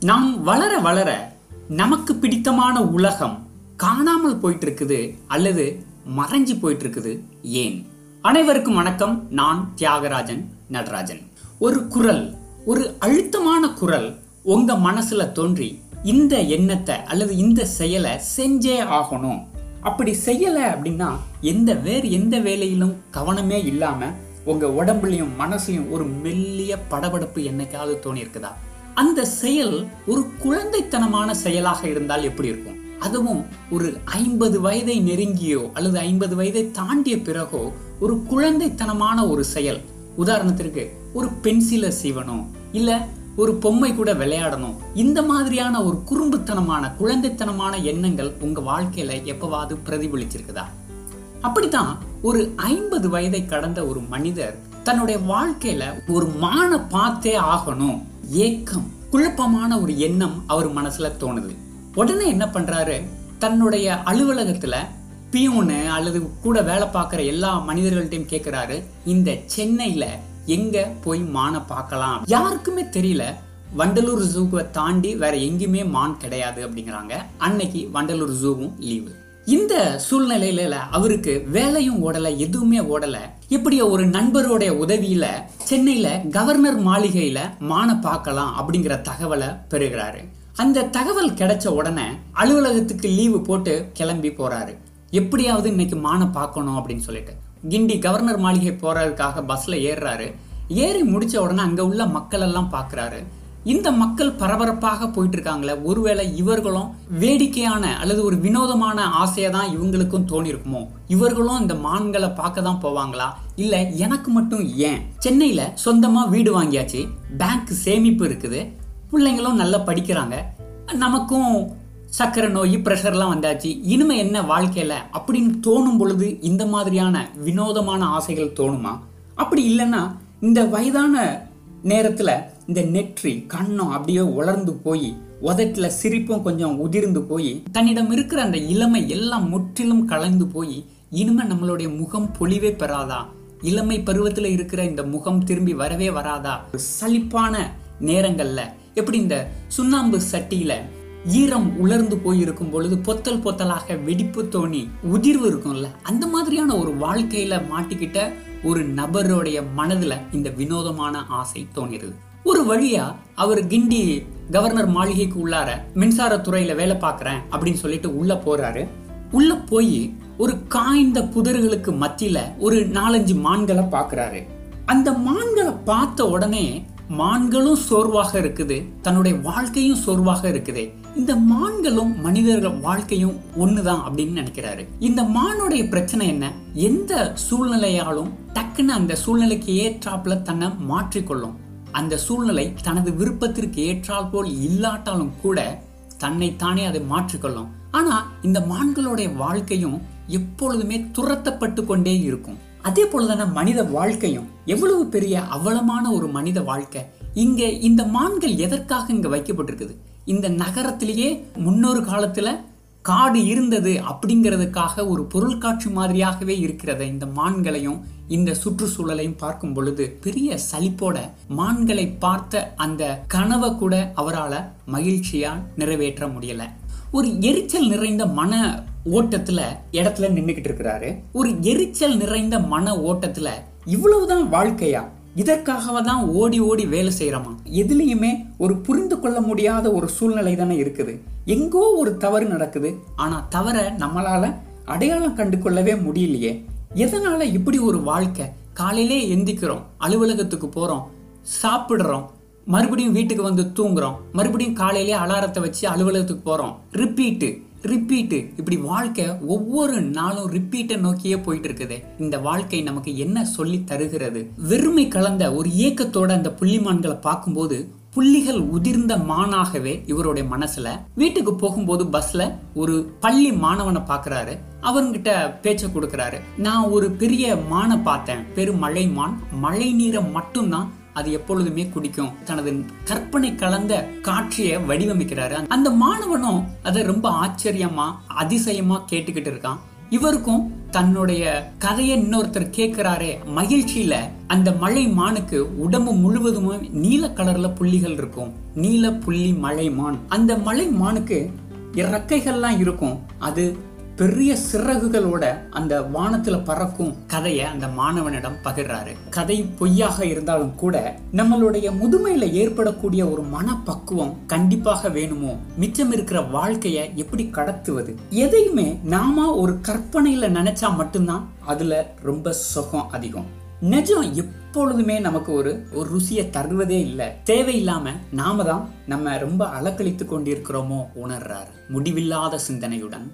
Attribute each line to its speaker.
Speaker 1: நாம் வளர வளர நமக்கு பிடித்தமான உலகம் காணாமல் போயிட்டு இருக்குது அல்லது மறைஞ்சு போயிட்டு இருக்குது ஏன்? அனைவருக்கும் வணக்கம். நான் தியாகராஜன் நடராஜன். ஒரு குரல் ஒரு அழுத்தமான குரல் உங்க மனசுல தோன்றி இந்த எண்ணத்தை அல்லது இந்த செயலை செஞ்சே ஆகணும். அப்படி செய்யலை அப்படின்னா எந்த வேறு எந்த வேலையிலும் கவனமே இல்லாமல் உங்கள் உடம்புலையும் மனசையும் ஒரு மெல்லிய படபடப்பு என்னைக்காவது தோணி இருக்குதா அந்த செயல் ஒரு குழந்தைத்தனமான செயலாக இருந்தால் எப்படி இருக்கும்? அதுவும் ஒரு ஐம்பது வயதை நெருங்கியோ அல்லது ஐம்பது வயதை தாண்டிய பிறகோ ஒரு குழந்தைத்தனமான ஒரு செயல். உதாரணத்திற்கு ஒரு பென்சிலை சீவனும் இல்ல ஒரு பொம்மை கூட விளையாடணும். இந்த மாதிரியான ஒரு குறும்புத்தனமான குழந்தைத்தனமான எண்ணங்கள் உங்க வாழ்க்கையில எப்பவாவது பிரதிபலிச்சிருக்குதா? அப்படித்தான் ஒரு ஐம்பது வயதை கடந்த ஒரு மனிதர் தன்னுடைய வாழ்க்கையில ஒரு மான பார்த்தே ஆகணும். ஏக்கம் குழப்பமான ஒரு எண்ணம் அவர் மனசுல தோணுது. உடனே என்ன பண்றாரு? தன்னுடைய அலுவலகத்துல பியூனு அல்லது கூட வேலை பார்க்குற எல்லா மனிதர்கள்ட்டையும் கேட்குறாரு இந்த சென்னையில எங்க போய் மானை பார்க்கலாம்? யாருக்குமே தெரியல. வண்டலூர் ஜூவை தாண்டி வேற எங்கேயுமே மான் கிடையாது அப்படிங்கிறாங்க. அன்னைக்கு வண்டலூர் ஜூவும் லீவு. இந்த சூழ்நிலையில அவருக்கு வேலையும் ஓடல எதுவுமே ஓடல. இப்படிய ஒரு நண்பருடைய உதவியில சென்னையில கவர்னர் மாளிகையில மான பார்க்கலாம் அப்படிங்கிற தகவலை பெறுகிறாரு. அந்த தகவல் கிடைச்ச உடனே அலுவலகத்துக்கு லீவு போட்டு கிளம்பி போறாரு. எப்படியாவது இன்னைக்கு மானை பார்க்கணும் அப்படின்னு சொல்லிட்டு. கிண்டி கவர்னர் மாளிகை போறதுக்காக பஸ்ல ஏறுறாரு. ஏறி முடிச்ச உடனே அங்க உள்ள மக்கள் எல்லாம் பாக்குறாரு இந்த மக்கள் பரபரப்பாக போயிட்டு இருக்காங்களே ஒருவேளை இவர்களும் வேடிக்கையான அல்லது ஒரு வினோதமான ஆசையை தான் இவங்களுக்கும் தோணிருக்குமோ? இவர்களும் இந்த மான்களை பார்க்க தான் போவாங்களா? இல்ல எனக்கு மட்டும் ஏன்? சென்னையில சொந்தமா வீடு வாங்கியாச்சு பேங்க் சேமிப்பு இருக்குது பிள்ளைங்களும் நல்லா படிக்கிறாங்க நமக்கும் சக்கரை நோய் ப்ரெஷர்லாம் வந்தாச்சு இனிமே என்ன வாழ்க்கையில? அப்படின்னு தோணும் பொழுது இந்த மாதிரியான வினோதமான ஆசைகள் தோணுமா? அப்படி இல்லைன்னா இந்த வயதான நேரத்தில் இந்த நெற்றி கண்ணம் அப்படியே உலர்ந்து போய் உதட்டில் சிரிப்பும் கொஞ்சம் உதிர்ந்து போய் தன்னிடம் இருக்கிற அந்த இளமை எல்லாம் முற்றிலும் கலந்து போய் இனிமே நம்மளுடைய முகம் பொழிவே பெறாதா? இளமை பருவத்தில் இருக்கிற இந்த முகம் திரும்பி வரவே வராதா? ஒரு சலிப்பான நேரங்களில் எப்படி இந்த சுண்ணாம்பு சட்டியில ஈரம் உலர்ந்து போயிருக்கும் பொழுது பொத்தல் பொத்தலாக வெடிப்பு தோணி உதிர்வு இருக்கும்ல அந்த மாதிரியான ஒரு வாழ்க்கையில மாட்டிக்கிட்ட ஒரு நபருடைய மனதுல இந்த வினோதமான ஆசை தோணிருது. ஒரு வழியா அவர் கிண்டி கவர்னர் மாளிகைக்கு உள்ளார மின்சாரத்துறையில வேலை பார்க்கறேன் அப்படின்னு சொல்லிட்டு உள்ள போறாரு. உள்ள போய் ஒரு காய்ந்த புதர்களுக்கு மத்தியில ஒரு நாலஞ்சு மான்களை பார்க்குறாரு. அந்த மான்களை பார்த்த உடனே மான்களும் சோர்வாக இருக்குது தன்னுடைய வாழ்க்கையும் சோர்வாக இருக்குது. இந்த மான்களும் மனிதர்கள் வாழ்க்கையும் ஒண்ணுதான் அப்படின்னு நினைக்கிறாரு. இந்த மானுடைய பிரச்சனை என்ன? எந்த சூழ்நிலையாலும் டக்குன்னு அந்த சூழ்நிலைக்கு ஏற்றாப்புல தன்னை மாற்றிக்கொள்ளும். அந்த சூழ்நிலை தனது விருப்பத்திற்கு ஏற்றால் போல் இல்லாட்டாலும் கூட தன்னைத்தானே அதை மாற்றிக்கொள்ளும். ஆனா இந்த மான்களுடைய வாழ்க்கையும் எப்பொழுதுமே துரத்தப்பட்டு கொண்டே இருக்கும். அதே போலதான மனித வாழ்க்கையும் எவ்வளவு பெரிய அவலமான ஒரு மனித வாழ்க்கை. இங்க இந்த மான்கள் எதற்காக இங்க வைக்கப்பட்டிருக்குது? இந்த நகரத்திலேயே முன்னொரு காலத்துல காடு இருந்தது அப்படிங்கிறதுக்காக ஒரு பொருள் காட்சி மாதிரியாகவே இருக்கிறத இந்த மான்களையும் இந்த சுற்றுச்சூழலையும் பார்க்கும் பொழுது பெரிய சலிப்போட மான்களை பார்த்த அந்த கனவை கூட அவரால் மகிழ்ச்சியா நிறைவேற்ற முடியல. ஒரு எரிச்சல் நிறைந்த மன ஓட்டத்துல இடத்துல நின்றுக்கிட்டு இருக்கிறாரு. ஒரு எரிச்சல் நிறைந்த மன ஓட்டத்துல இவ்வளவுதான் வாழ்க்கையா? இதற்காக தான் ஓடி ஓடி வேலை செய்யறோமா? எதுலேயுமே ஒரு புரிந்து கொள்ள முடியாத ஒரு சூழ்நிலை தானே இருக்குது. எங்கோ ஒரு தவறு நடக்குது. ஆனா தவற நம்மளால அடையாளம் கண்டு கொள்ளவே முடியலையே. எதனால் இப்படி ஒரு வாழ்க்கை? காலையிலே எந்திக்கிறோம் அலுவலகத்துக்கு போகிறோம் சாப்பிட்றோம் மறுபடியும் வீட்டுக்கு வந்து தூங்குறோம் மறுபடியும் காலையிலே அலாரத்தை வச்சு அலுவலகத்துக்கு போகிறோம் ரிப்பீட்டு ரிப்பீட்டு இப்படி வாழ்க்கை ஒவ்வொரு நாளும் ரிப்பீட்டை நோக்கியே போயிட்டு இருக்குது இந்த வாழ்க்கை நமக்கு என்ன சொல்லி தருகிறது? வெறுமை கலந்த ஒரு ஏக்கத்தோட அந்த புள்ளிமான்களை பார்க்கும்போது புள்ளிகள் உதிர்ந்த மானாகவே இவருடைய மனசுல வீட்டுக்கு போகும்போது பஸ்ல ஒரு பள்ளி மாணவனை பாக்குறாரு. அவர்கிட்ட பேச்ச கொடுக்கறாரு. நான் ஒரு பெரிய மானை பார்த்தேன். பெருமழை மான் மழை நீரை மட்டும்தான் அது எப்பொழுதுமே குடிக்கும். தனது கற்பனை கலந்த காட்சியை வடிவமைக்கிறாரு. அந்த மாணவனும் அதை ரொம்ப ஆச்சரியமா அதிசயமா கேட்டுக்கிட்டு இருக்கான். இவருக்கும் தன்னுடைய கதையை இன்னொருத்தர் கேட்கிறாரே மகிழ்ச்சியில அந்த மலை மானுக்கு உடம்பு முழுவதுமே நீல கலர்ல புள்ளிகள் இருக்கும். நீல புள்ளி மழை மான். அந்த மலை மானுக்கு இறக்கைகள்லாம் இருக்கும். அது பெரிய சிறகுகளோட அந்த வானத்துல பறக்கும் கதையை அந்த மாணவனிடம் பகிர்றாரு. கதை பொய்யாக இருந்தாலும் கூட நம்மளுடைய முதுமையில ஏற்படக்கூடிய ஒரு மனப்பக்குவம் கண்டிப்பாக வேணுமோ? மிச்சம் இருக்கிற வாழ்க்கைய எப்படி கடத்துவது? எதையுமே நாம ஒரு கற்பனையில நினைச்சா மட்டும்தான் அதுல ரொம்ப சுகம் அதிகம். நிஜம் எப்பொழுதுமே நமக்கு ஒரு ஒரு ருசியை தருவதே இல்லை. தேவையில்லாம நாம தான் நம்ம ரொம்ப அலக்களித்து கொண்டிருக்கிறோமோ? உணர்றாரு. முடிவில்லாத சிந்தனையுடன்.